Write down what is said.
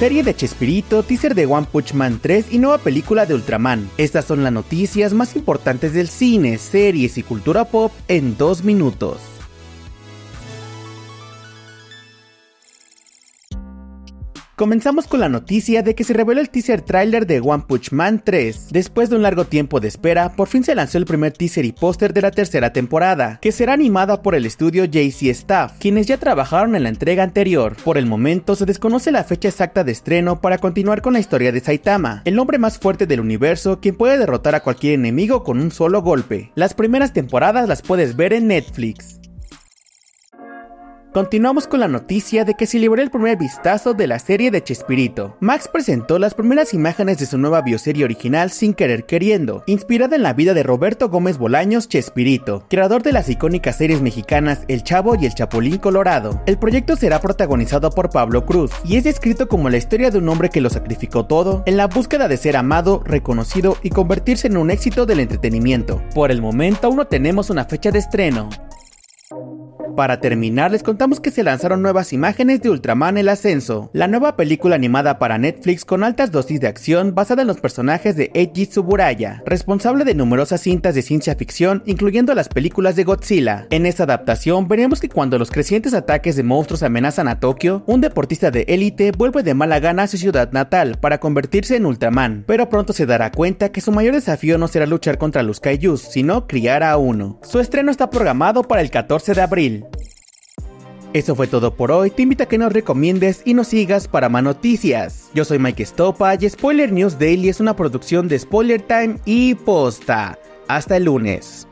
Serie de Chespirito, teaser de One Punch Man 3 y nueva película de Ultraman. Estas son las noticias más importantes del cine, series y cultura pop en dos minutos. Comenzamos con la noticia de que se reveló el teaser trailer de One Punch Man 3. Después de un largo tiempo de espera, por fin se lanzó el primer teaser y póster de la tercera temporada, que será animada por el estudio JC Staff, quienes ya trabajaron en la entrega anterior. Por el momento se desconoce la fecha exacta de estreno para continuar con la historia de Saitama, el hombre más fuerte del universo quien puede derrotar a cualquier enemigo con un solo golpe. Las primeras temporadas las puedes ver en Netflix. Continuamos con la noticia de que se liberó el primer vistazo de la serie de Chespirito. Max presentó las primeras imágenes de su nueva bioserie original Sin Querer Queriendo, inspirada en la vida de Roberto Gómez Bolaños Chespirito, creador de las icónicas series mexicanas El Chavo y El Chapulín Colorado. El proyecto será protagonizado por Pablo Cruz y es descrito como la historia de un hombre que lo sacrificó todo en la búsqueda de ser amado, reconocido y convertirse en un éxito del entretenimiento. Por el momento aún no tenemos una fecha de estreno. Para terminar, les contamos que se lanzaron nuevas imágenes de Ultraman El Ascenso, la nueva película animada para Netflix con altas dosis de acción basada en los personajes de Eiji Tsuburaya, responsable de numerosas cintas de ciencia ficción, incluyendo las películas de Godzilla. En esta adaptación veremos que cuando los crecientes ataques de monstruos amenazan a Tokio, un deportista de élite vuelve de mala gana a su ciudad natal para convertirse en Ultraman, pero pronto se dará cuenta que su mayor desafío no será luchar contra los kaijus, sino criar a uno. Su estreno está programado para el 14 de abril. Eso fue todo por hoy, te invito a que nos recomiendes y nos sigas para más noticias. Yo soy Mike Stopa y Spoiler News Daily es una producción de Spoiler Time y Posta. Hasta el lunes.